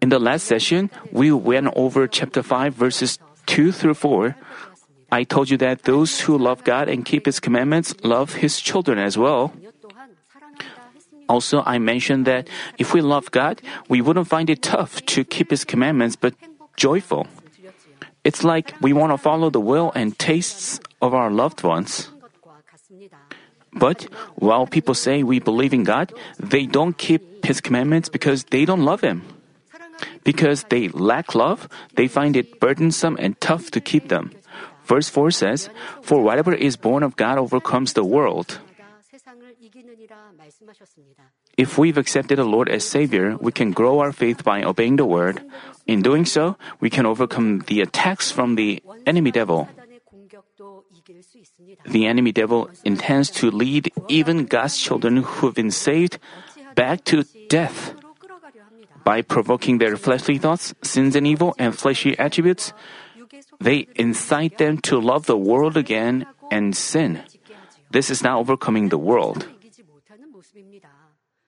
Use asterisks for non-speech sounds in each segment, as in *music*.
In the last session, we went over chapter 5, verses 2 through 4. I told you that those who love God and keep His commandments love His children as well. Also, I mentioned that if we love God, we wouldn't find it tough to keep His commandments, but joyful. It's like we want to follow the will and tastes of our loved ones. But while people say we believe in God, they don't keep His commandments because they don't love Him. Because they lack love, they find it burdensome and tough to keep them. Verse 4 says, For whatever is born of God overcomes the world. If we've accepted the Lord as Savior, we can grow our faith by obeying the Word. In doing so, we can overcome the attacks from the enemy devil. The enemy devil intends to lead even God's children who've been saved back to death. By provoking their fleshly thoughts, sins and evil, and fleshy attributes, they incite them to love the world again and sin. This is not overcoming the world.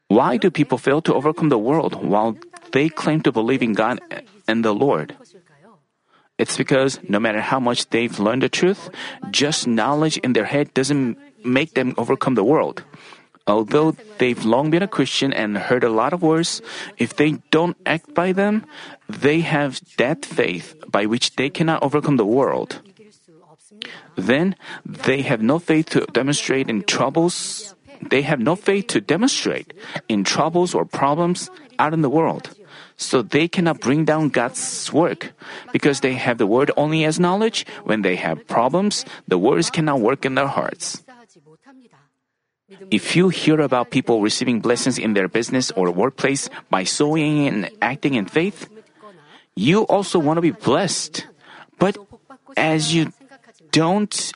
Why do people fail to overcome the world while they claim to believe in God and the Lord? It's because no matter how much they've learned the truth, just knowledge in their head doesn't make them overcome the world. Although they've long been a Christian and heard a lot of words, if they don't act by them, they have that faith by which they cannot overcome the world. Then they have no faith to demonstrate in troubles. They have no faith to demonstrate in troubles or problems out in the world. So they cannot bring down God's work. Because they have the word only as knowledge, when they have problems, the words cannot work in their hearts. If you hear about people receiving blessings in their business or workplace by sowing and acting in faith, you also want to be blessed. But as you don't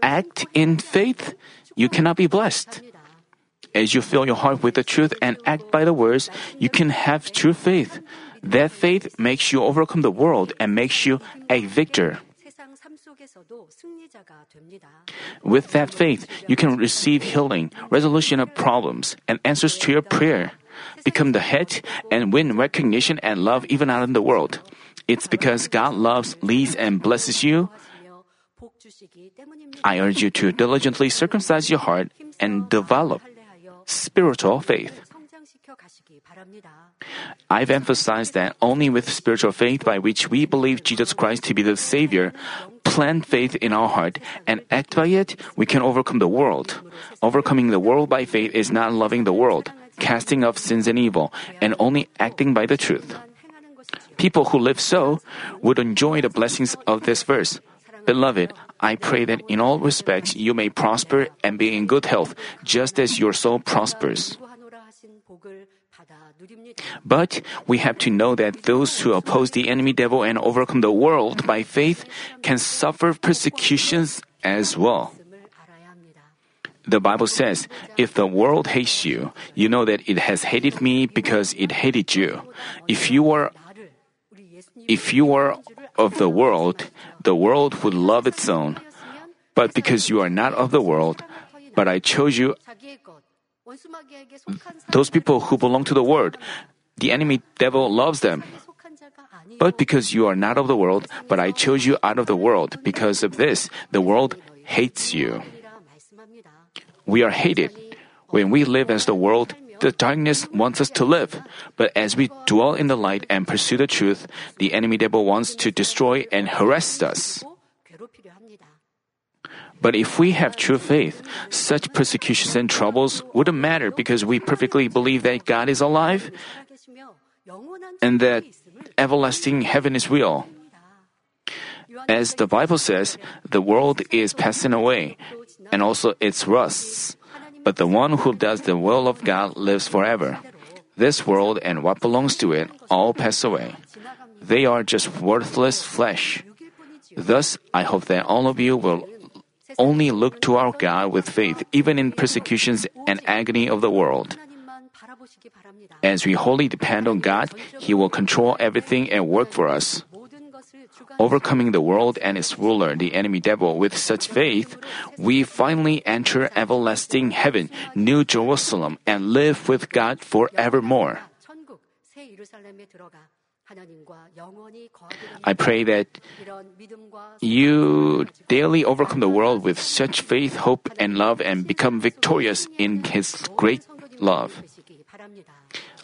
act in faith, you cannot be blessed. As you fill your heart with the truth and act by the words, you can have true faith. That faith makes you overcome the world and makes you a victor. With that faith, you can receive healing, resolution of problems, and answers to your prayer. Become the head and win recognition and love even out in the world. It's because God loves, leads, and blesses you. I urge you to diligently circumcise your heart and develop spiritual faith. I've emphasized that only with spiritual faith by which we believe Jesus Christ to be the Savior, plant faith in our heart, and act by it, we can overcome the world. Overcoming the world by faith is not loving the world, casting off sins and evil, and only acting by the truth. People who live so would enjoy the blessings of this verse. Beloved, I pray that in all respects you may prosper and be in good health, just as your soul prospers. But we have to know that those who oppose the enemy devil and overcome the world by faith can suffer persecutions as well. The Bible says, if the world hates you, you know that it has hated me because it hated you. If you were if you were of the world, the world would love its own. But because you are not of the world, but I chose you those people who belong to the world, the enemy devil loves them. But because you are not of the world, but I chose you out of the world, because of this, the world hates you. We are hated. When we live as the world, the darkness wants us to live. But as we dwell in the light and pursue the truth, the enemy devil wants to destroy and harass us. But if we have true faith, such persecutions and troubles wouldn't matter because we perfectly believe that God is alive and that everlasting heaven is real. As the Bible says, the world is passing away and also its rusts, but the one who does the will of God lives forever. This world and what belongs to it all pass away. They are just worthless flesh. Thus, I hope that all of you will only look to our God with faith, even in persecutions and agony of the world. As we wholly depend on God, He will control everything and work for us. Overcoming the world and its ruler, the enemy devil, with such faith, we finally enter everlasting heaven, New Jerusalem, and live with God forevermore. I pray that you daily overcome the world with such faith, hope, and love and become victorious in His great love.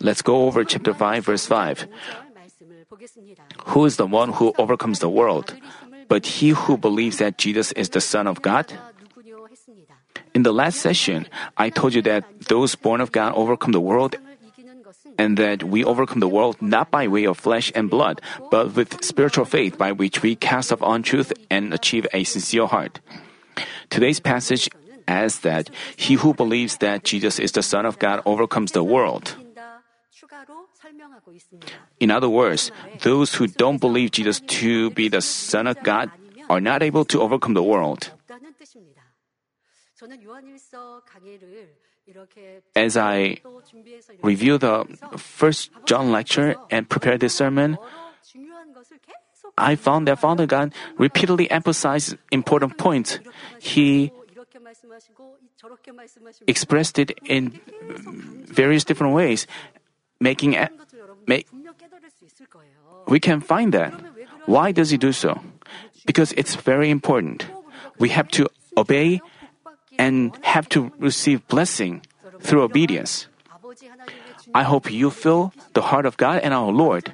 Let's go over chapter 5, verse 5. Who is the one who overcomes the world? But he who believes that Jesus is the Son of God? In the last session, I told you that those born of God overcome the world and that we overcome the world not by way of flesh and blood, but with spiritual faith by which we cast off untruth and achieve a sincere heart. Today's passage adds that he who believes that Jesus is the Son of God overcomes the world. In other words, those who don't believe Jesus to be the Son of God are not able to overcome the world. As I review the first John lecture and prepare this sermon, I found that Father God repeatedly emphasized important points. He expressed it in various different ways, making we can find that. Why does he do so? Because it's very important. We have to obey and have to receive blessing through obedience. I hope you feel the heart of God and our Lord.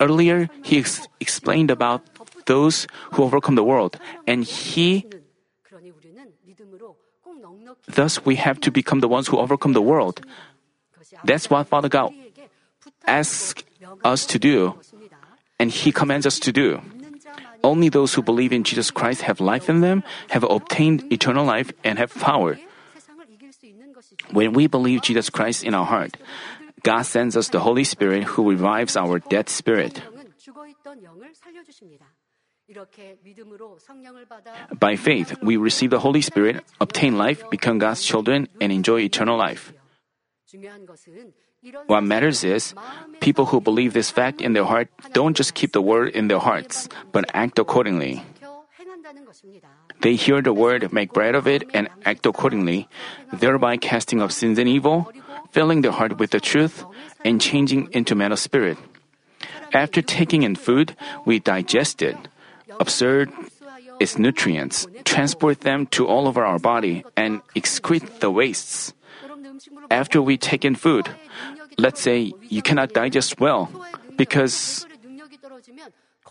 Earlier, he ex- explained about those who overcome the world, and he Thus, we have to become the ones who overcome the world. That's what Father God asks us to do, and He commands us to do. Only those who believe in Jesus Christ have life in them, have obtained eternal life, and have power. When we believe Jesus Christ in our heart, God sends us the Holy Spirit who revives our dead spirit. By faith, we receive the Holy Spirit, obtain life, become God's children, and enjoy eternal life. What matters is, people who believe this fact in their heart don't just keep the word in their hearts, but act accordingly. They hear the word, make bread of it, and act accordingly, thereby casting off sins and evil, filling their heart with the truth, and changing into man of spirit. After taking in food, we digest it, absorb its nutrients, transport them to all over our body, and excrete the wastes. After we take in food, let's say you cannot digest well because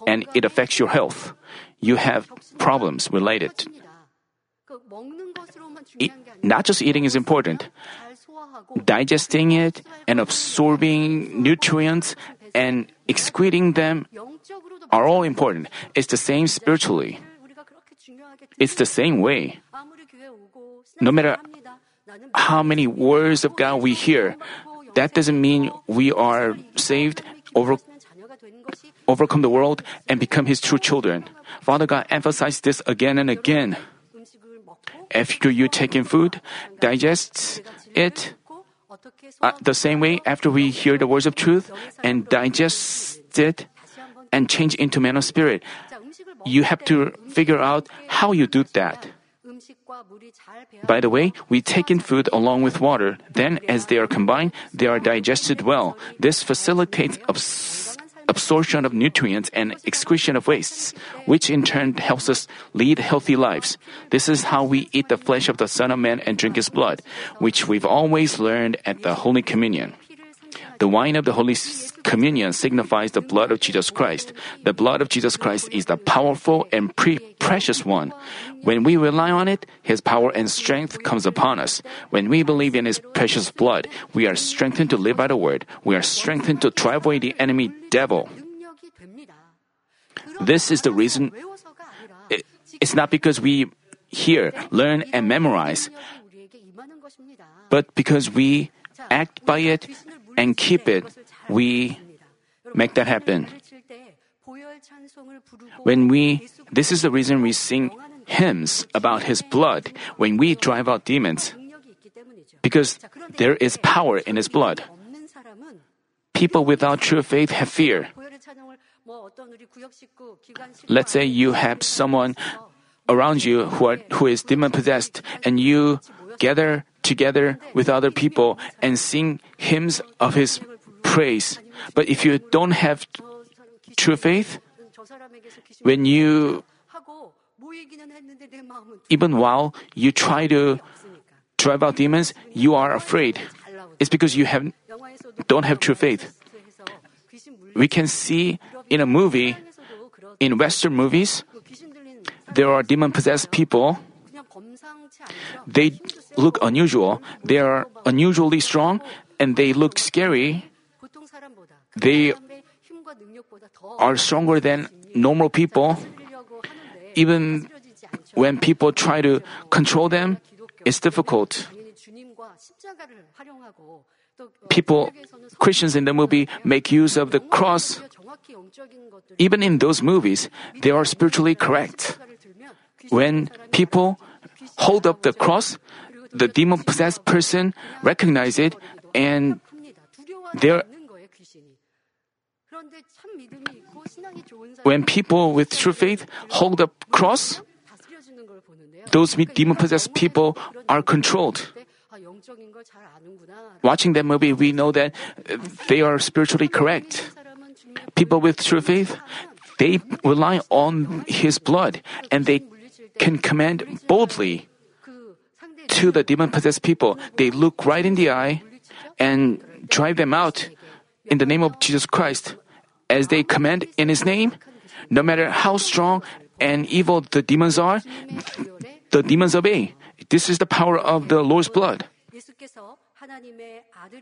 and it affects your health. You have problems related. Eat, not just eating is important. Digesting it and absorbing nutrients and excreting them are all important. It's the same spiritually. It's the same way. No matter how many words of God we hear, that doesn't mean we are saved, over, overcome the world, and become His true children. Father God emphasized this again and again. After you take in food, digest it uh, the same way after we hear the words of truth and digest it and change into man of spirit. You have to figure out how you do that. By the way, we take in food along with water. Then, as they are combined, they are digested well. This facilitates abs- absorption of nutrients and excretion of wastes, which in turn helps us lead healthy lives. This is how we eat the flesh of the Son of Man and drink his blood, which we've always learned at the Holy Communion. The wine of the Holy Communion signifies the blood of Jesus Christ. The blood of Jesus Christ is the powerful and pre- precious one. When we rely on it, His power and strength comes upon us. When we believe in His precious blood, we are strengthened to live by the word. We are strengthened to drive away the enemy devil. This is the reason. it's not because we hear, learn, and memorize, but because we act by it and keep it, we make that happen. When we, this is the reason we sing hymns about His blood when we drive out demons. Because there is power in His blood. People without true faith have fear. Let's say you have someone around you who, are, who is demon possessed and you gather together with other people and sing hymns of his praise. But if you don't have true faith, when you even while you try to drive out demons, you are afraid. It's because you have don't have true faith. We can see in a movie, in Western movies, there are demon possessed people. They look unusual. They are unusually strong and they look scary. They are stronger than normal people. Even when people try to control them, it's difficult. People, Christians in the movie, make use of the cross. Even in those movies, they are spiritually correct. When people hold up the cross, the demon possessed person recognize it and they're when people with true faith hold up cross, those demon possessed people are controlled. Watching that movie, we know that they are spiritually correct. People with true faith, they rely on His blood and they can command boldly to the demon possessed people. They look right in the eye and drive them out in the name of Jesus Christ. As they command in His name, no matter how strong and evil the demons are, the demons obey. This is the power of the Lord's blood.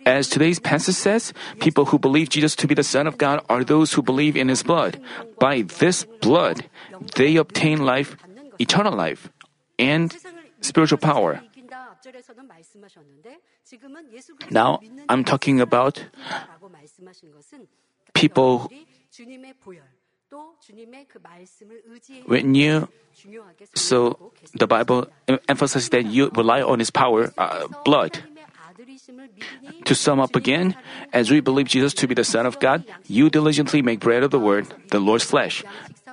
As today's passage says, people who believe Jesus to be the Son of God are those who believe in His blood. By this blood, they obtain life, eternal life, and spiritual power. Now, I'm talking about people. When you, so the Bible emphasizes that you rely on His power, uh, blood. To sum up again, as we believe Jesus to be the Son of God, you diligently make bread of the Word, the Lord's flesh.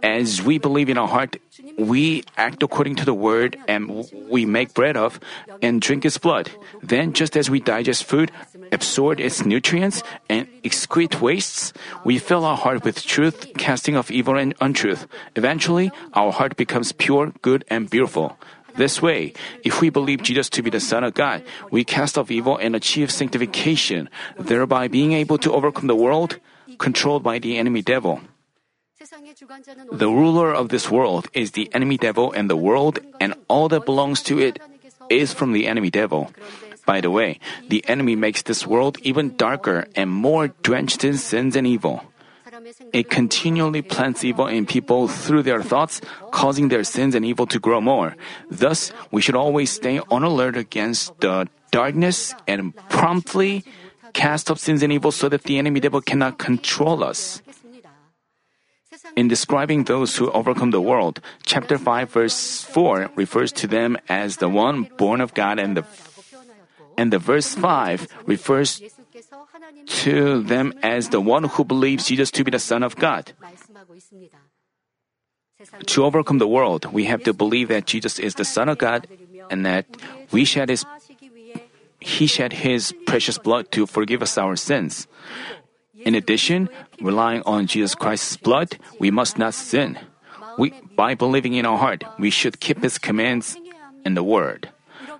As we believe in our heart, we act according to the Word and we make bread of and drink its blood. Then, just as we digest food, absorb its nutrients, and excrete wastes, we fill our heart with truth, casting off evil and untruth. Eventually, our heart becomes pure, good, and beautiful. This way, if we believe Jesus to be the Son of God, we cast off evil and achieve sanctification, thereby being able to overcome the world controlled by the enemy devil. The ruler of this world is the enemy devil, and the world and all that belongs to it is from the enemy devil. By the way, the enemy makes this world even darker and more drenched in sins and evil. It continually plants evil in people through their thoughts, causing their sins and evil to grow more. Thus, we should always stay on alert against the darkness and promptly cast off sins and evil so that the enemy devil cannot control us. In describing those who overcome the world, chapter 5 verse 4 refers to them as the one born of God and the and the verse 5 refers to them as the one who believes Jesus to be the Son of God. To overcome the world, we have to believe that Jesus is the Son of God and that we shed his he shed his precious blood to forgive us our sins. In addition, relying on Jesus Christ's blood, we must not sin. We, by believing in our heart, we should keep his commands and the word.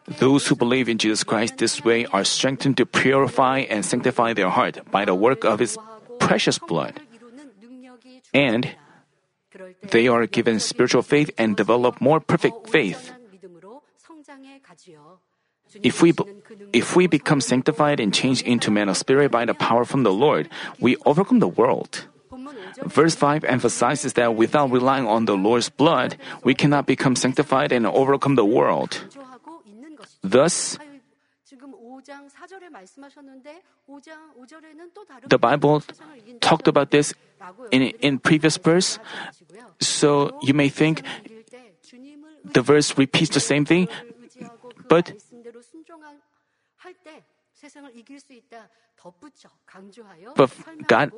Those who believe in Jesus Christ this way are strengthened to purify and sanctify their heart by the work of His precious blood. And they are given spiritual faith and develop more perfect faith. If we, if we become sanctified and changed into men of spirit by the power from the Lord, we overcome the world. Verse 5 emphasizes that without relying on the Lord's blood, we cannot become sanctified and overcome the world. Thus, the Bible talked about this in, in previous verse, so you may think the verse repeats the same thing, but but God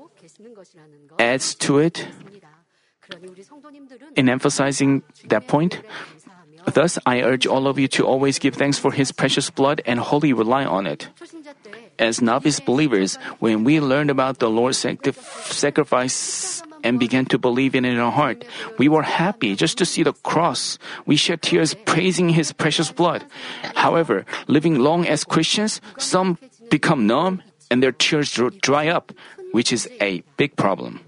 adds to it In emphasizing that point, thus I urge all of you to always give thanks for His precious blood and wholly rely on it. As novice believers, when we learned about the Lord's sacrifice and began to believe in it in our heart, we were happy just to see the cross. We shed tears praising His precious blood. However, living long as Christians, some become numb and their tears dry up, which is a big problem.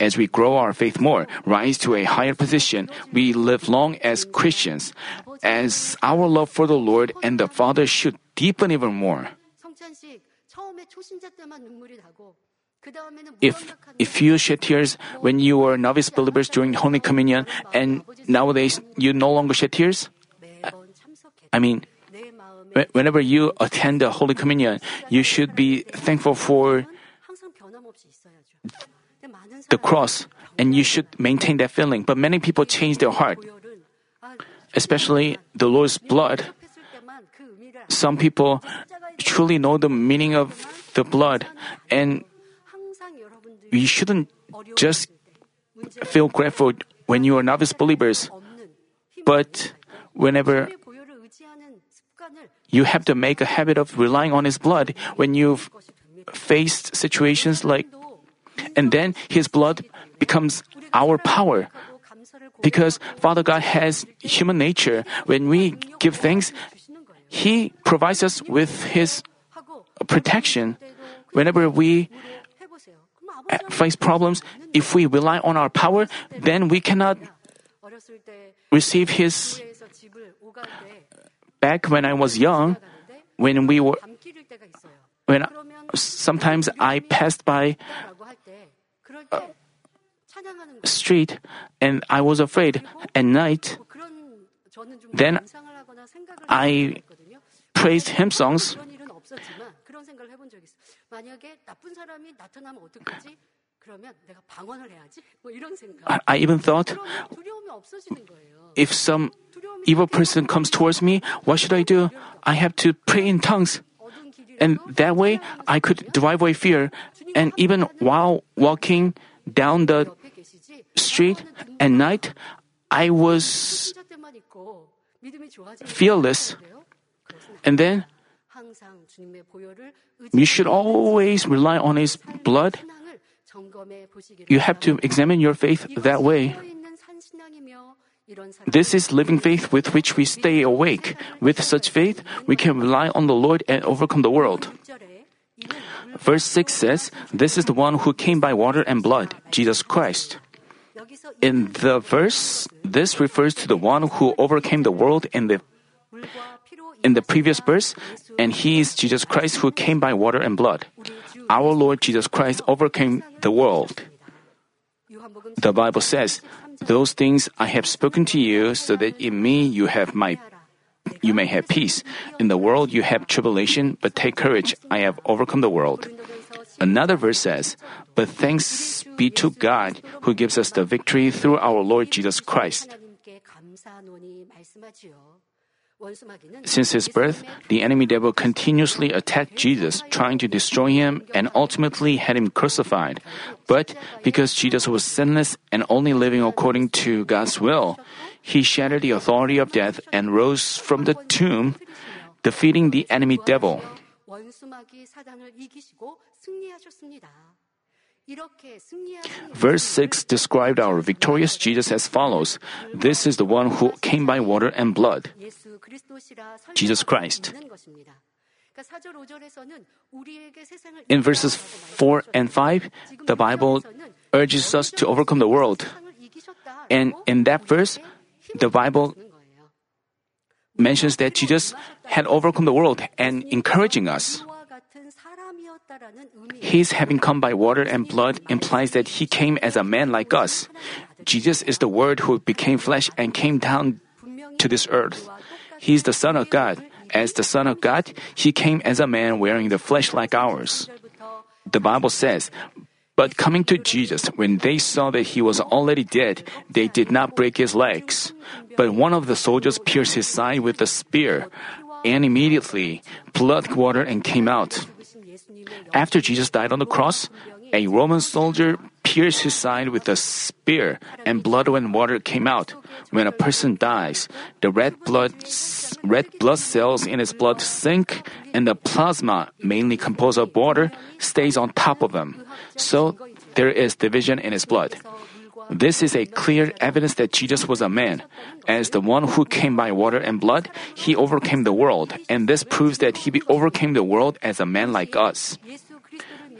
As we grow our faith more, rise to a higher position, we live long as Christians, as our love for the Lord and the Father should deepen even more. If if you shed tears when you were novice believers during Holy Communion and nowadays you no longer shed tears, I mean, whenever you attend the Holy Communion, you should be thankful for the cross and you should maintain that feeling. But many people change their heart, especially the Lord's blood. Some people truly know the meaning of the blood and we shouldn't just feel grateful when you are novice believers, but whenever you have to make a habit of relying on His blood when you've faced situations like, and then His blood becomes our power. Because Father God has human nature. When we give thanks, He provides us with His protection. Whenever we uh, face problems, if we rely on our power, then we cannot receive His. Uh, back when I was young, when we were, when sometimes I passed by street and I was afraid at night, then I praised hymn songs. I even thought if some evil person comes towards me, what should I do? I have to pray in tongues. And that way I could drive away fear. And even while walking down the street at night, I was fearless. And then you should always rely on His blood. You have to examine your faith that way. This is living faith with which we stay awake. With such faith, we can rely on the Lord and overcome the world. Verse 6 says, This is the one who came by water and blood, Jesus Christ. In the verse, this refers to the one who overcame the world in the in the previous verse, and he is Jesus Christ who came by water and blood. Our Lord Jesus Christ overcame the world. The Bible says, "Those things I have spoken to you, so that in me you have my you may have peace. In the world you have tribulation, but take courage, I have overcome the world." Another verse says, "But thanks be to God who gives us the victory through our Lord Jesus Christ." Since his birth, the enemy devil continuously attacked Jesus, trying to destroy him and ultimately had him crucified. But because Jesus was sinless and only living according to God's will, he shattered the authority of death and rose from the tomb, defeating the enemy devil. Verse 6 described our victorious Jesus as follows This is the one who came by water and blood, Jesus Christ. In verses 4 and 5, the Bible urges us to overcome the world. And in that verse, the Bible mentions that Jesus had overcome the world and encouraging us. His having come by water and blood implies that he came as a man like us. Jesus is the Word who became flesh and came down to this earth. He is the Son of God. As the Son of God, he came as a man wearing the flesh like ours. The Bible says, But coming to Jesus, when they saw that he was already dead, they did not break his legs. But one of the soldiers pierced his side with a spear, and immediately blood watered and came out. After Jesus died on the cross, a Roman soldier pierced his side with a spear, and blood and water came out. When a person dies, the red blood red blood cells in his blood sink, and the plasma, mainly composed of water, stays on top of him. So there is division in his blood. This is a clear evidence that Jesus was a man. As the one who came by water and blood, he overcame the world, and this proves that he overcame the world as a man like us.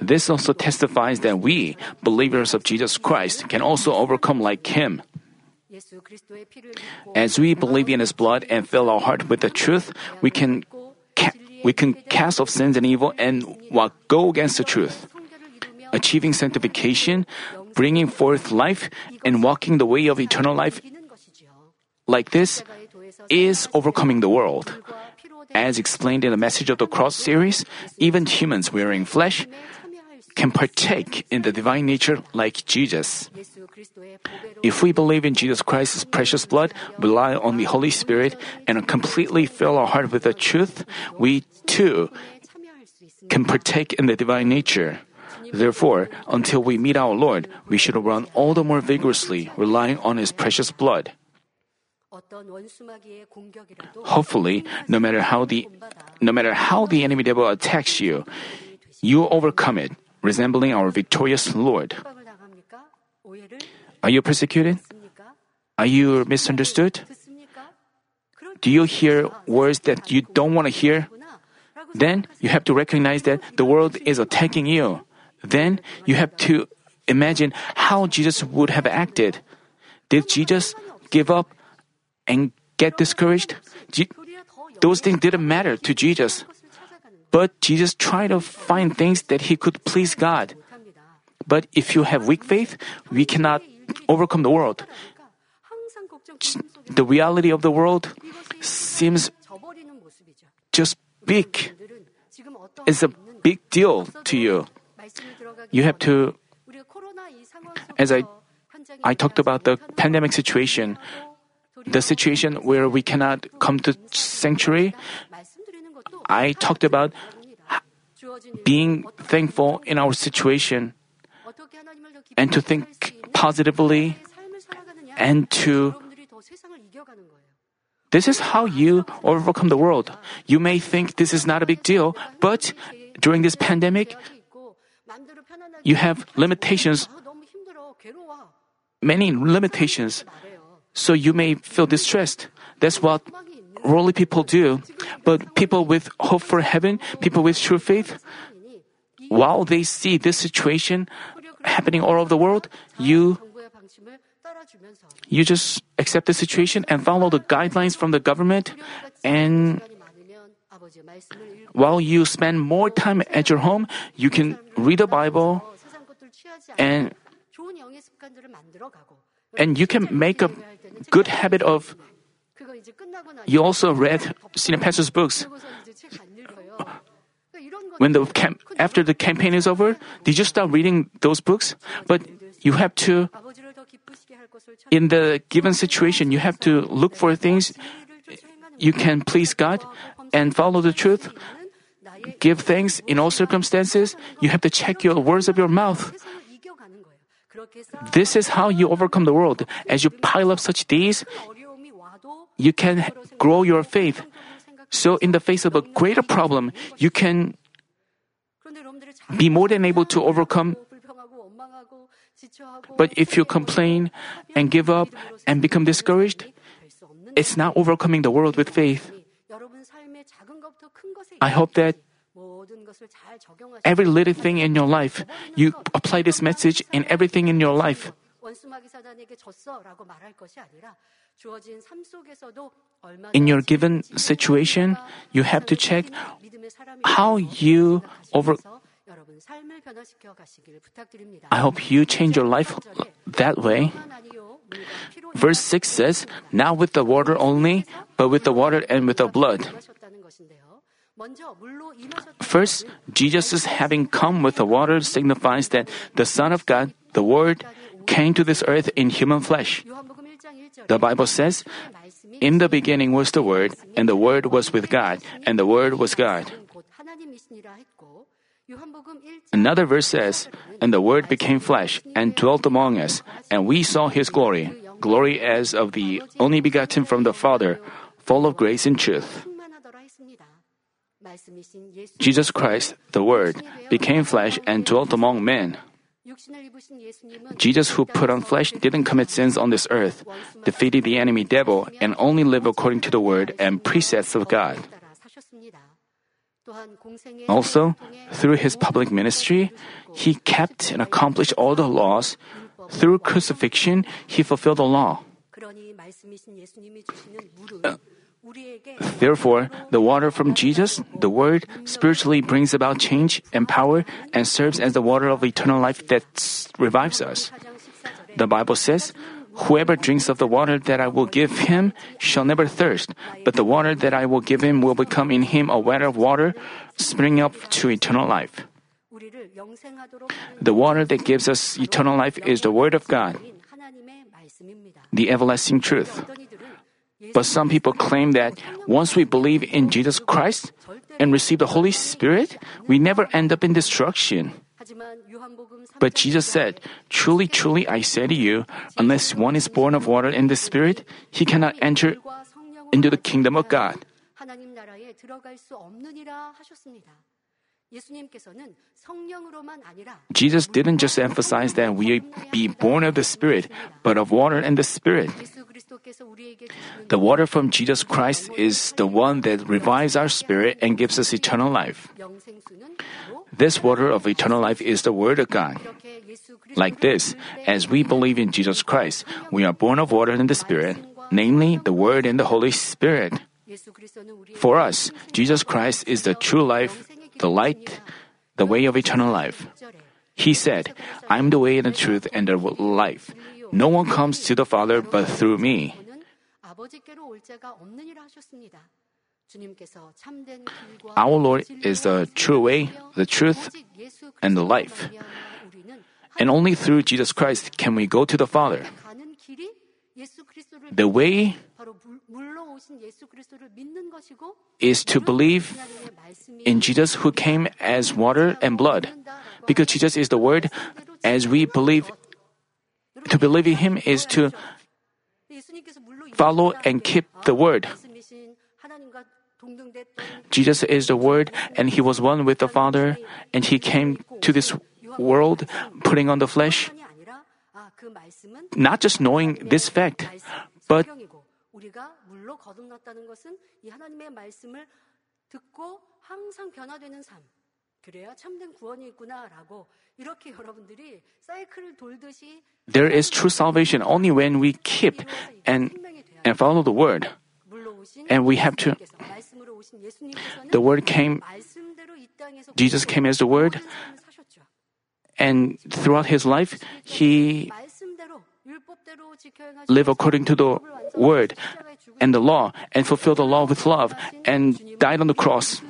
This also testifies that we, believers of Jesus Christ, can also overcome like him. As we believe in his blood and fill our heart with the truth, we can ca- we can cast off sins and evil and go against the truth. Achieving sanctification, bringing forth life, and walking the way of eternal life like this is overcoming the world. As explained in the Message of the Cross series, even humans wearing flesh can partake in the divine nature like Jesus. If we believe in Jesus Christ's precious blood, rely on the Holy Spirit, and completely fill our heart with the truth, we too can partake in the divine nature. Therefore, until we meet our Lord, we should run all the more vigorously, relying on His precious blood. Hopefully, no matter how the no matter how the enemy devil attacks you, you overcome it, resembling our victorious Lord. Are you persecuted? Are you misunderstood? Do you hear words that you don't want to hear? Then you have to recognize that the world is attacking you. Then you have to imagine how Jesus would have acted. Did Jesus give up and get discouraged? those things didn't matter to Jesus. But Jesus tried to find things that he could please God. But if you have weak faith, we cannot overcome the world. The reality of the world seems just big. It's a big deal to you. You have to, as I, I talked about the pandemic situation, the situation where we cannot come to sanctuary. I talked about being thankful in our situation and to think positively and to this is how you overcome the world. You may think this is not a big deal, but during this pandemic, you have limitations, many limitations. So you may feel distressed. That's what worldly people do. But people with hope for heaven, people with true faith, while they see this situation happening all over the world, you you just accept the situation and follow the guidelines from the government and while you spend more time at your home, you can read the Bible and and you can make a good habit of you also read senior pastor's books. When the camp, after the campaign is over, did you start reading those books? But you have to, in the given situation, you have to look for things you can please God and follow the truth. Give thanks in all circumstances. You have to check your words of your mouth. This is how you overcome the world. As you pile up such deeds, you can grow your faith. So, in the face of a greater problem, you can be more than able to overcome. But if you complain and give up and become discouraged, it's not overcoming the world with faith. I hope that every little thing in your life, you apply this message in everything in your life. In your given situation, you have to check how you over. I hope you change your life that way. Verse 6 says, Not with the water only, but with the water and with the blood. First, Jesus' having come with the water signifies that the Son of God, the Word, came to this earth in human flesh. The Bible says, In the beginning was the Word, and the Word was with God, and the Word was God. Another verse says, And the Word became flesh and dwelt among us, and we saw his glory, glory as of the only begotten from the Father, full of grace and truth. Jesus Christ, the Word, became flesh and dwelt among men. Jesus, who put on flesh, didn't commit sins on this earth, defeated the enemy devil, and only lived according to the word and precepts of God. Also, through his public ministry, he kept and accomplished all the laws. Through crucifixion, he fulfilled the law. Therefore, the water from Jesus, the Word, spiritually brings about change and power and serves as the water of eternal life that revives us. The Bible says, Whoever drinks of the water that I will give him shall never thirst, but the water that I will give him will become in him a well of water springing up to eternal life. The water that gives us eternal life is the Word of God, the everlasting truth. But some people claim that once we believe in Jesus Christ and receive the Holy Spirit, we never end up in destruction. But Jesus said, Truly, truly, I say to you, unless one is born of water and the Spirit, he cannot enter into the kingdom of God. Jesus didn't just emphasize that we be born of the Spirit, but of water and the Spirit. The water from Jesus Christ is the one that revives our spirit and gives us eternal life. This water of eternal life is the Word of God. Like this, as we believe in Jesus Christ, we are born of water and the Spirit, namely the Word and the Holy Spirit. For us, Jesus Christ is the true life, the light, the way of eternal life. He said, I am the way and the truth and the life. No one comes to the Father but through me. Our Lord is the true way, the truth, and the life. And only through Jesus Christ can we go to the Father. The way is to believe in Jesus who came as water and blood. Because Jesus is the Word, as we believe, to believe in Him is to follow and keep the Word. Jesus is the Word, and He was one with the Father, and He came to this world putting on the flesh. Not just knowing this fact, but *laughs* there is true salvation only when we keep and, and follow the word. And we have to. The word came, Jesus came as the word, and throughout his life, he lived according to the word and the law and fulfill the law with love and died on the cross.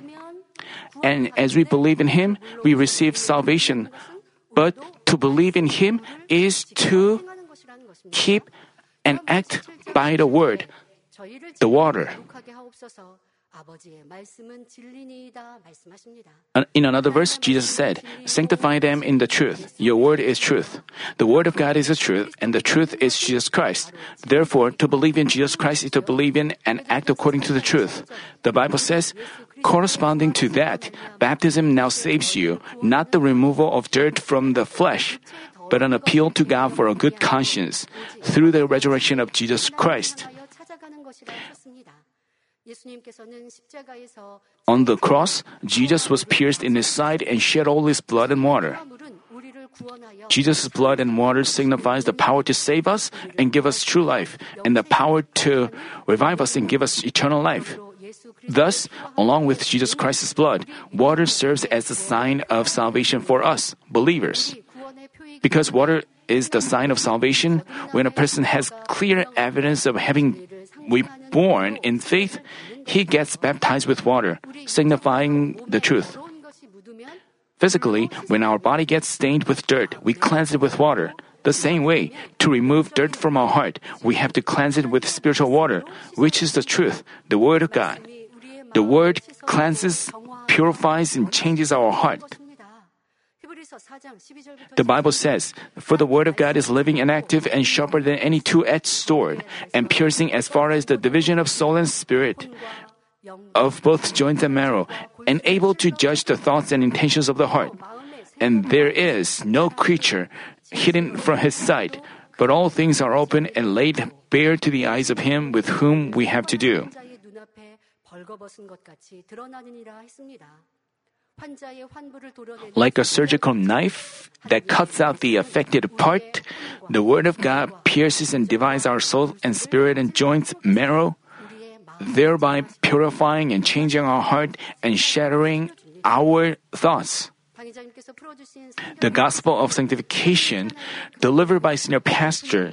And as we believe in him, we receive salvation. But to believe in him is to keep and act by the word, the water. In another verse, Jesus said, Sanctify them in the truth. Your word is truth. The word of God is the truth, and the truth is Jesus Christ. Therefore, to believe in Jesus Christ is to believe in and act according to the truth. The Bible says, corresponding to that, baptism now saves you, not the removal of dirt from the flesh, but an appeal to God for a good conscience through the resurrection of Jesus Christ. On the cross, Jesus was pierced in his side and shed all his blood and water. Jesus' blood and water signifies the power to save us and give us true life, and the power to revive us and give us eternal life. Thus, along with Jesus Christ's blood, water serves as a sign of salvation for us, believers. Because water is the sign of salvation, when a person has clear evidence of having we born in faith, he gets baptized with water, signifying the truth. Physically, when our body gets stained with dirt, we cleanse it with water. The same way, to remove dirt from our heart, we have to cleanse it with spiritual water, which is the truth, the Word of God. The Word cleanses, purifies, and changes our heart. The Bible says, For the word of God is living and active and sharper than any two edged sword, and piercing as far as the division of soul and spirit, of both joints and marrow, and able to judge the thoughts and intentions of the heart. And there is no creature hidden from his sight, but all things are open and laid bare to the eyes of him with whom we have to do. Like a surgical knife that cuts out the affected part, the Word of God pierces and divides our soul and spirit and joints, marrow, thereby purifying and changing our heart and shattering our thoughts. The gospel of sanctification, delivered by senior pastor,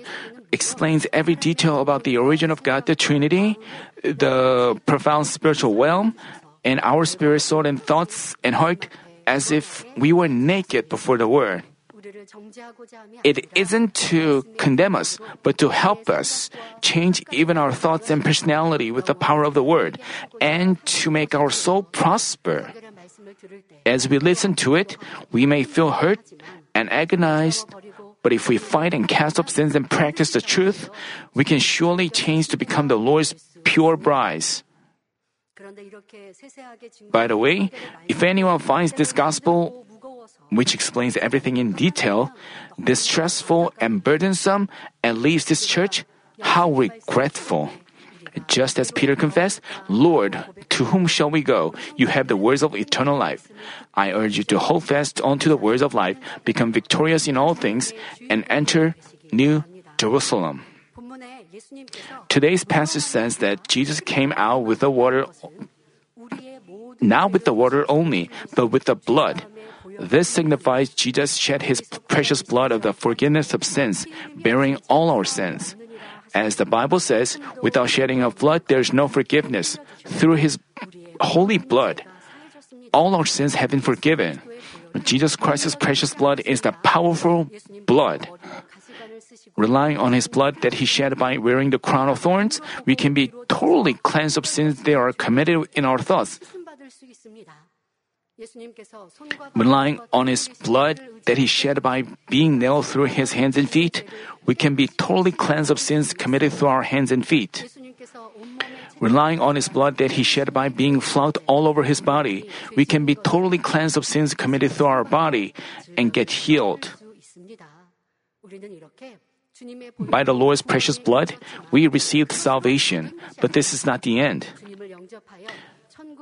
explains every detail about the origin of God, the Trinity, the profound spiritual realm, and our spirit, soul, and thoughts and heart as if we were naked before the Word. It isn't to condemn us, but to help us change even our thoughts and personality with the power of the Word, and to make our soul prosper. As we listen to it, we may feel hurt and agonized, but if we fight and cast off sins and practice the truth, we can surely change to become the Lord's pure brides. By the way, if anyone finds this gospel, which explains everything in detail, distressful and burdensome and leaves this church, how regretful. Just as Peter confessed, Lord, to whom shall we go? You have the words of eternal life. I urge you to hold fast onto the words of life, become victorious in all things, and enter New Jerusalem. Today's passage says that Jesus came out with the water, not with the water only, but with the blood. This signifies Jesus shed his precious blood of the forgiveness of sins, bearing all our sins. As the Bible says, without shedding of blood, there is no forgiveness. Through his holy blood, all our sins have been forgiven. Jesus Christ's precious blood is the powerful blood. Relying on his blood that he shed by wearing the crown of thorns, we can be totally cleansed of sins that are committed in our thoughts. Relying on his blood that he shed by being nailed through his hands and feet, we can be totally cleansed of sins committed through our hands and feet. Relying on his blood that he shed by being flogged all over his body, we can be totally cleansed of sins committed through our body and get healed. By the Lord's precious blood, we received salvation, but this is not the end.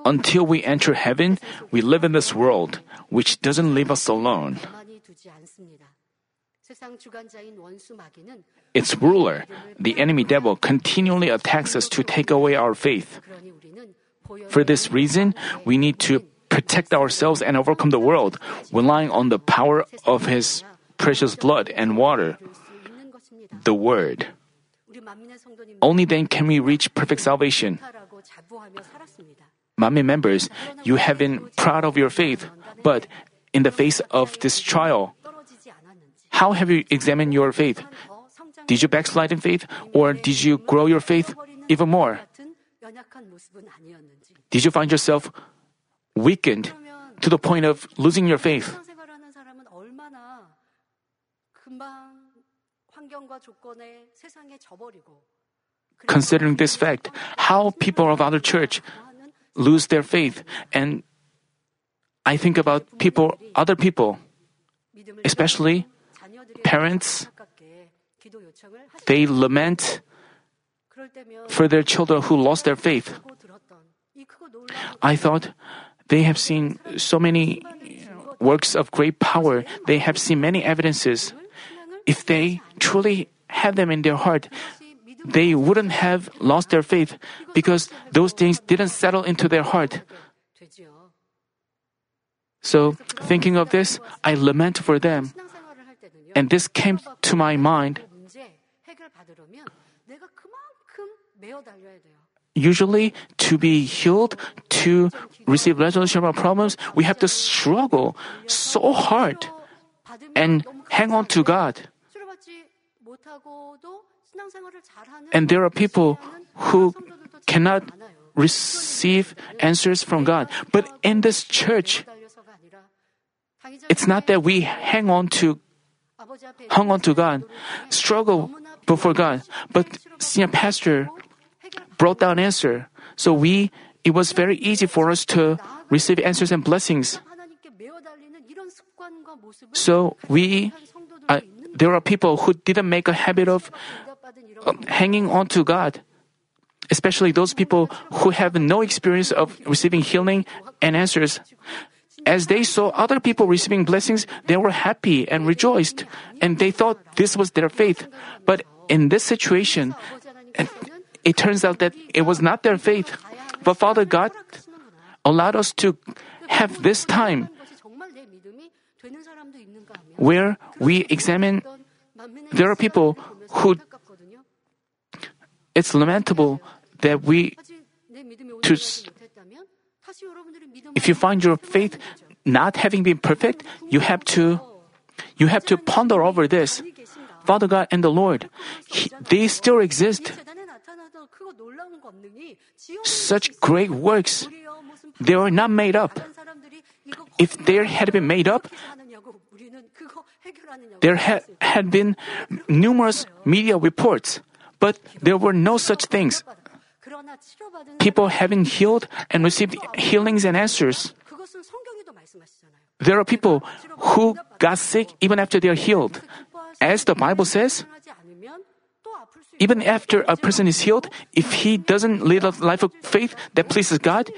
Until we enter heaven, we live in this world, which doesn't leave us alone. Its ruler, the enemy devil, continually attacks us to take away our faith. For this reason, we need to protect ourselves and overcome the world, relying on the power of His precious blood and water, the Word. Only then can we reach perfect salvation. Manmin members, you have been proud of your faith, but in the face of this trial, how have you examined your faith? Did you backslide in faith, or did you grow your faith even more? Did you find yourself weakened to the point of losing your faith? Considering this fact, how people of other church lose their faith and I think about people, other people, especially parents. They lament for their children who lost their faith. I thought they have seen so many works of great power. They have seen many evidences. If they truly had them in their heart, they wouldn't have lost their faith because those things didn't settle into their heart. So, thinking of this, I lament for them. And this came to my mind. Usually, to be healed, to receive resolution of our problems, we have to struggle so hard and hang on to God. And there are people who cannot receive answers from God. But in this church, it's not that we hang on to hung on to God, struggle before God, but senior pastor brought down answer. So we it was very easy for us to receive answers and blessings. So we uh, there are people who didn't make a habit of uh, hanging on to God. Especially those people who have no experience of receiving healing and answers. As they saw other people receiving blessings, they were happy and rejoiced, and they thought this was their faith. But in this situation, it turns out that it was not their faith. But Father God allowed us to have this time where we examine. There are people who it's lamentable that we to if you find your faith not having been perfect, you have to you have to ponder over this. Father God and the Lord, he, they still exist. Such great works, they were not made up. If they had been made up, there had, had been numerous media reports, but there were no such things. People having healed and received healings and answers. There are people who got sick even after they are healed. As the Bible says, even after a person is healed, if he doesn't live a life of faith that pleases God,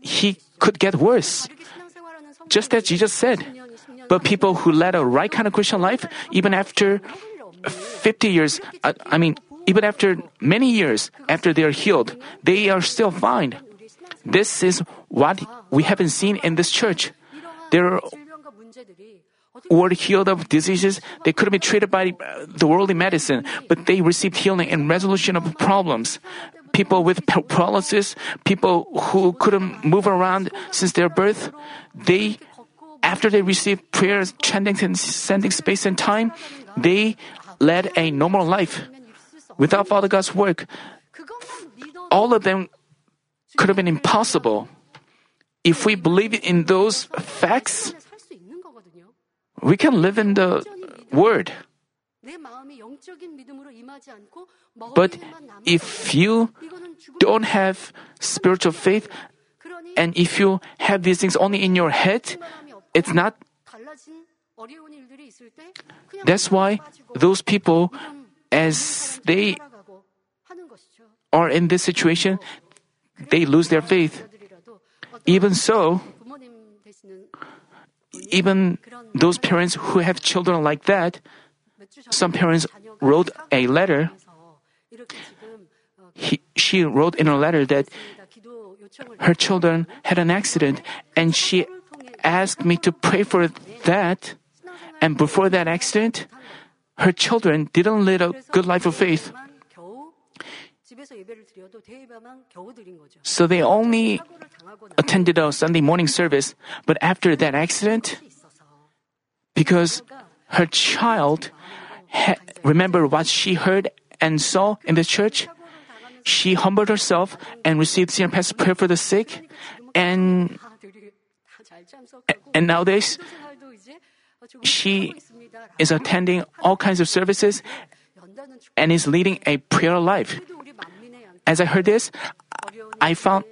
he could get worse. Just as Jesus said. But people who led a right kind of Christian life, even after 50 years, I, I mean, even after many years after they are healed, they are still fine. This is what we haven't seen in this church. There were healed of diseases they couldn't be treated by uh, the worldly medicine, but they received healing and resolution of problems. People with paralysis, people who couldn't move around since their birth, they, after they received prayers, chanting, and sending space and time, they led a normal life. Without Father God's work, all of them could have been impossible. If we believe in those facts, we can live in the Word. But if you don't have spiritual faith, and if you have these things only in your head, it's not. That's why those people as they are in this situation, they lose their faith. Even so, even those parents who have children like that, some parents wrote a letter. He, she wrote in a letter that her children had an accident and she asked me to pray for that. And before that accident, her children didn't lead a good life of faith. So they only attended a Sunday morning service, but after that accident, because her child ha- remembered what she heard and saw in the church, she humbled herself and received senior pastor prayer for the sick, and and nowadays she is attending all kinds of services and is leading a prayer life. As I heard this, I found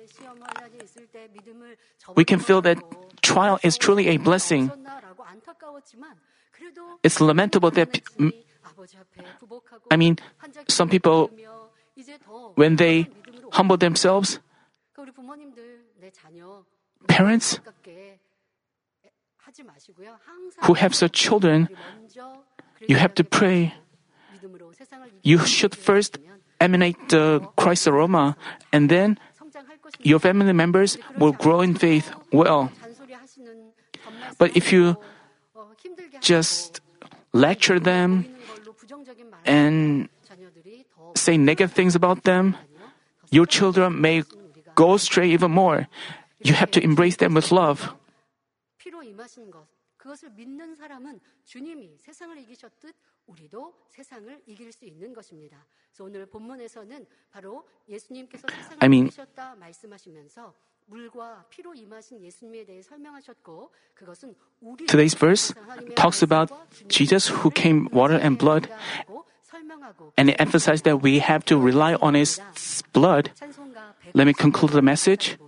we can feel that trial is truly a blessing. It's lamentable that, I mean, some people, when they humble themselves, parents who have such children, you have to pray. You should first emanate the Christ aroma, and then your family members will grow in faith well. But if you just lecture them and say negative things about them, your children may go astray even more you have to embrace them with love. *clears throat* I mean, Today's verse talks about Jesus who came water and blood and it emphasized that we have to rely on his blood. Let me conclude the message.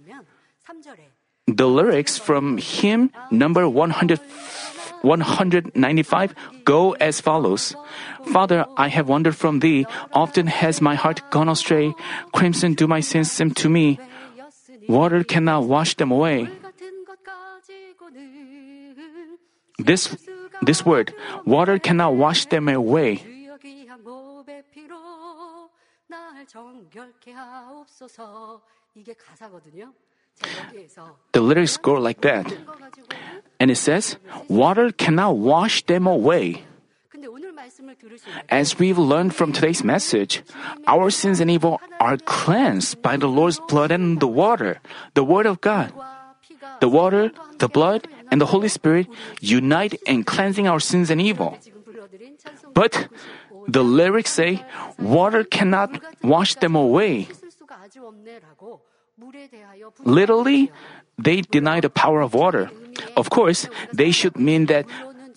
The lyrics from hymn number 100, 195 go as follows. Father, I have wandered from thee. Often has my heart gone astray. Crimson do my sins seem to me. Water cannot wash them away. This, this word, water cannot wash them away. The lyrics go like that. And it says, water cannot wash them away. As we've learned from today's message, our sins and evil are cleansed by the Lord's blood and the water, the Word of God. The water, the blood, and the Holy Spirit unite in cleansing our sins and evil. But the lyrics say, water cannot wash them away. Literally, they deny the power of water. Of course, they should mean that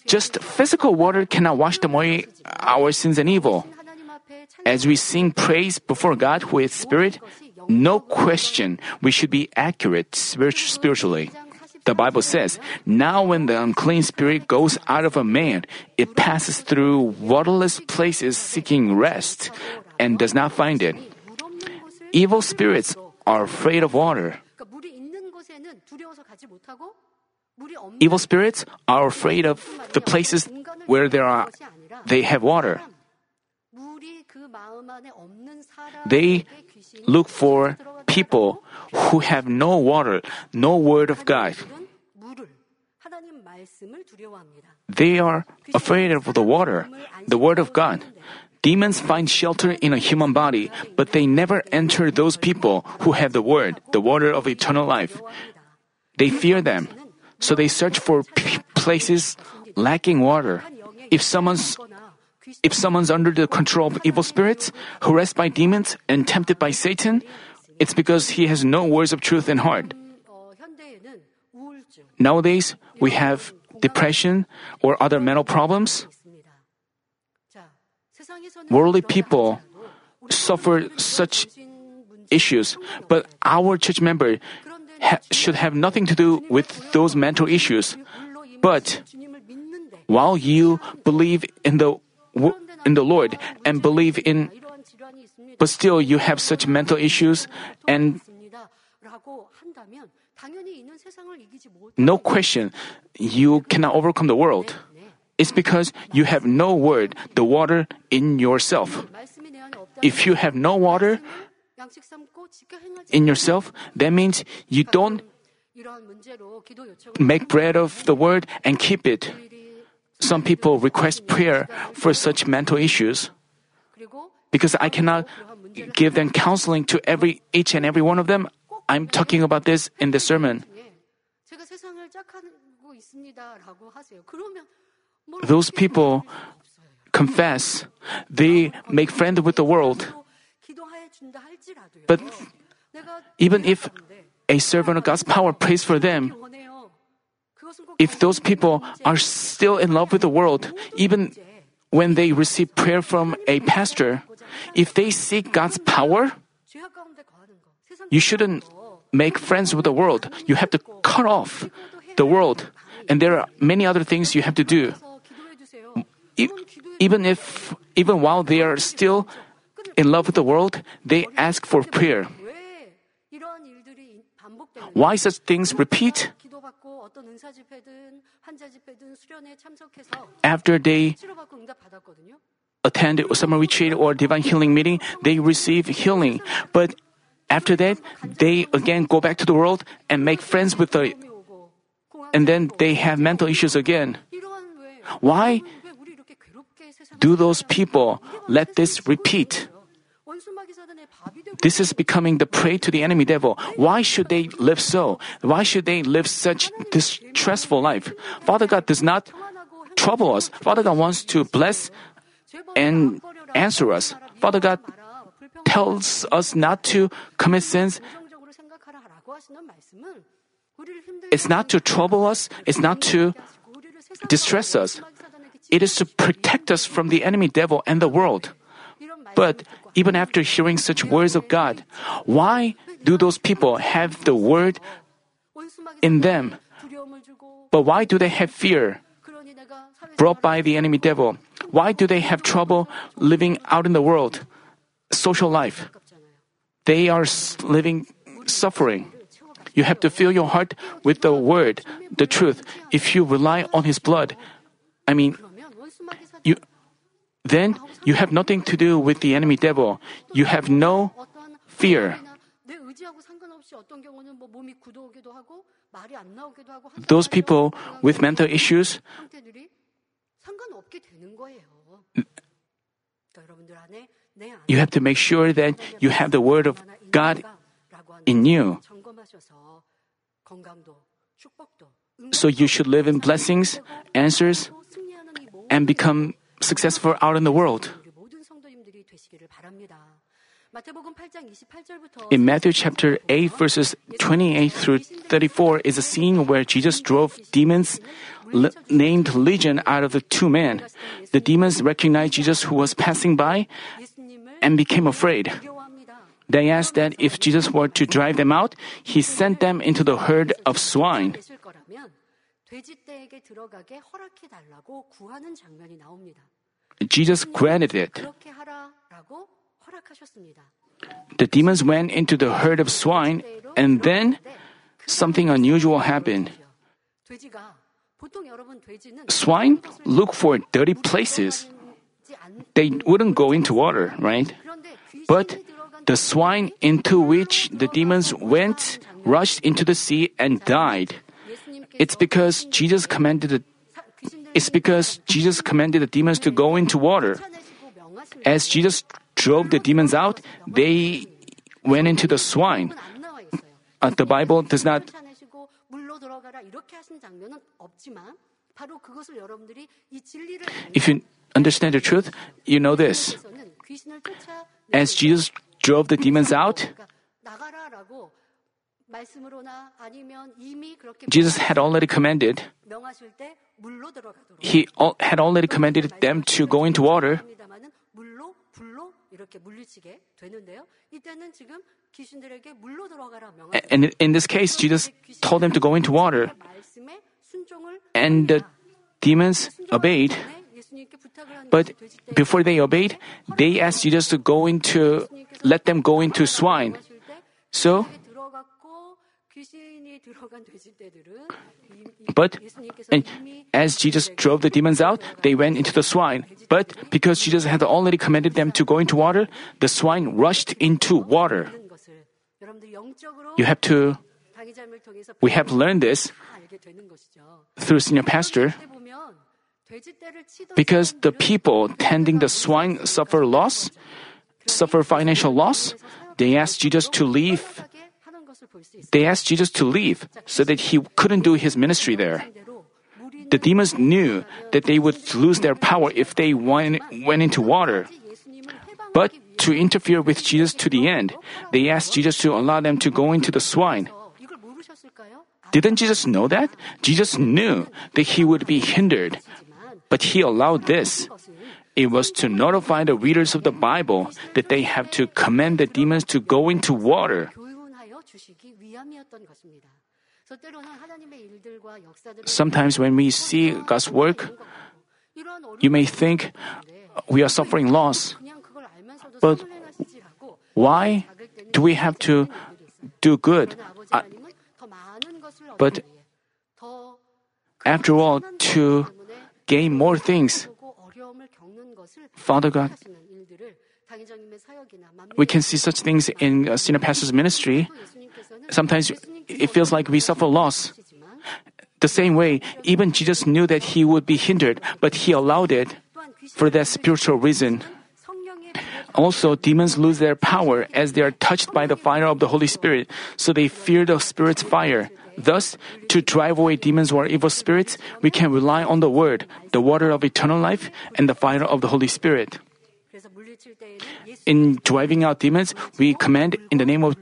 just physical water cannot wash away our sins and evil. As we sing praise before God is Spirit, no question we should be accurate spiritually. The Bible says, Now when the unclean spirit goes out of a man, it passes through waterless places seeking rest and does not find it. Evil spirits are afraid of water. Evil spirits are afraid of the places where there are they have water. They look for people who have no water, no word of God. They are afraid of the water, the word of God. Demons find shelter in a human body, but they never enter those people who have the word, the water of eternal life. They fear them, so they search for p- places lacking water. If someone's if someone's under the control of evil spirits, harassed by demons, and tempted by Satan, it's because he has no words of truth in heart. Nowadays, we have depression or other mental problems. Worldly people suffer such issues, but our church member ha- should have nothing to do with those mental issues. But while you believe in the in the Lord and believe in but still you have such mental issues and no question you cannot overcome the world. It's because you have no word, the water in yourself. If you have no water in yourself, that means you don't make bread of the word and keep it. Some people request prayer for such mental issues. Because I cannot give them counseling to every each and every one of them, I'm talking about this in the sermon. Those people confess, they make friends with the world. But even if a servant of God's power prays for them, if those people are still in love with the world, even when they receive prayer from a pastor, if they seek God's power, you shouldn't make friends with the world. You have to cut off the world. And there are many other things you have to do. Even if, even while they are still in love with the world, they ask for prayer. Why such things repeat? After they attend a summer retreat or divine healing meeting, they receive healing. But after that, they again go back to the world and make friends with the and then they have mental issues again. Why do those people let this repeat? This is becoming the prey to the enemy devil. Why should they live so? Why should they live such distressful life? Father God does not trouble us. Father God wants to bless and answer us. Father God tells us not to commit sins It's not to trouble us, it's not to distress us. It is to protect us from the enemy devil and the world. But even after hearing such words of God, why do those people have the word in them? But why do they have fear brought by the enemy devil? Why do they have trouble living out in the world, social life? They are living suffering. You have to fill your heart with the word, the truth. If you rely on his blood, I mean, then you have nothing to do with the enemy devil. You have no fear. Those people with mental issues, you have to make sure that you have the word of God in you. So you should live in blessings, answers, and become successful out in the world. In Matthew chapter 8, verses 28 through 34 is a scene where Jesus drove demons l- named Legion out of the two men. The demons recognized Jesus who was passing by and became afraid. They asked that if Jesus were to drive them out, he sent them into the herd of swine. Jesus granted it. The demons went into the herd of swine, and then something unusual happened. Swine look for dirty places. They wouldn't go into water, right? But the swine into which the demons went rushed into the sea and died. It's because Jesus commanded the it's because Jesus commanded the demons to go into water. As Jesus drove the demons out, they went into the swine. Uh, the Bible does not if you understand the truth, you know this. As Jesus drove the demons out, Jesus had already commanded. He had already commanded them to go into water. And in this case, Jesus told them to go into water. And the demons obeyed. But before they obeyed, they asked Jesus to go into, let them go into swine. So, but as Jesus drove the demons out, they went into the swine. But because Jesus had already commanded them to go into water, the swine rushed into water. You have to, we have learned this through senior pastor. Because the people tending the swine suffer loss, suffer financial loss, they asked Jesus to leave. They asked Jesus to leave so that he couldn't do his ministry there. The demons knew that they would lose their power if they went, went into water. But to interfere with Jesus to the end, they asked Jesus to allow them to go into the swine. Didn't Jesus know that? Jesus knew that he would be hindered, but he allowed this. It was to notify the readers of the Bible that they have to command the demons to go into water. Sometimes when we see God's work, you may think we are suffering loss. But why do we have to do good? Uh, but after all, to gain more things, Father God, we can see such things in uh, senior pastor's ministry. Sometimes it feels like we suffer loss. The same way, even Jesus knew that he would be hindered, but he allowed it for that spiritual reason. Also, demons lose their power as they are touched by the fire of the Holy Spirit, so they fear the Spirit's fire. Thus, to drive away demons or evil spirits, we can rely on the Word, the water of eternal life, and the fire of the Holy Spirit. In driving out demons, we command in the name of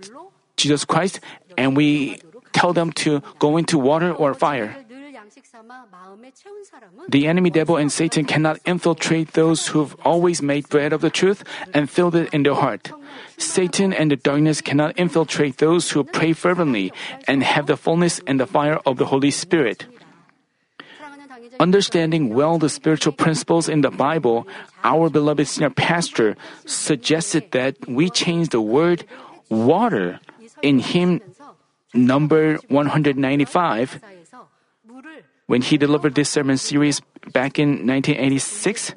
Jesus Christ and we tell them to go into water or fire. The enemy devil and Satan cannot infiltrate those who've always made bread of the truth and filled it in their heart. Satan and the darkness cannot infiltrate those who pray fervently and have the fullness and the fire of the Holy Spirit. Understanding well the spiritual principles in the Bible, our beloved senior pastor suggested that we change the word water in hymn number 195 when he delivered this sermon series back in 1986.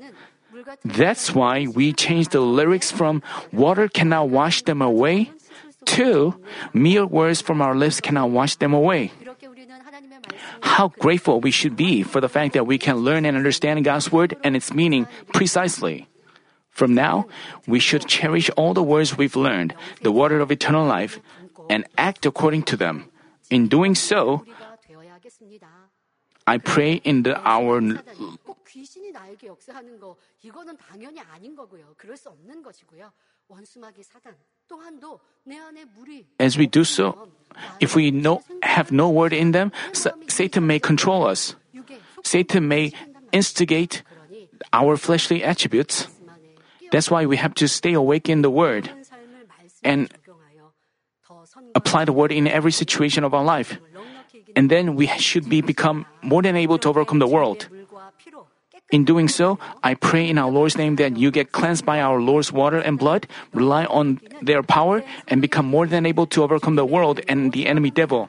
That's why we changed the lyrics from water cannot wash them away to mere words from our lips cannot wash them away. How grateful we should be for the fact that we can learn and understand God's word and its meaning precisely. From now, we should cherish all the words we've learned, the water of eternal life, and act according to them. In doing so, I pray in the hour. 귀신이 나에게 역사하는 거 이거는 당연히 아닌 거고요. 그럴 수 없는 것이고요. 원수마귀 사단 또한도 내 안에 물이 As we do so, if we no, have no word in them, Satan may control us. Satan may instigate our fleshly attributes. That's why we have to stay awake in the word and apply the word in every situation of our life and then we should be become more than able to overcome the world. In doing so, I pray in our Lord's name that you get cleansed by our Lord's water and blood, rely on their power, and become more than able to overcome the world and the enemy devil.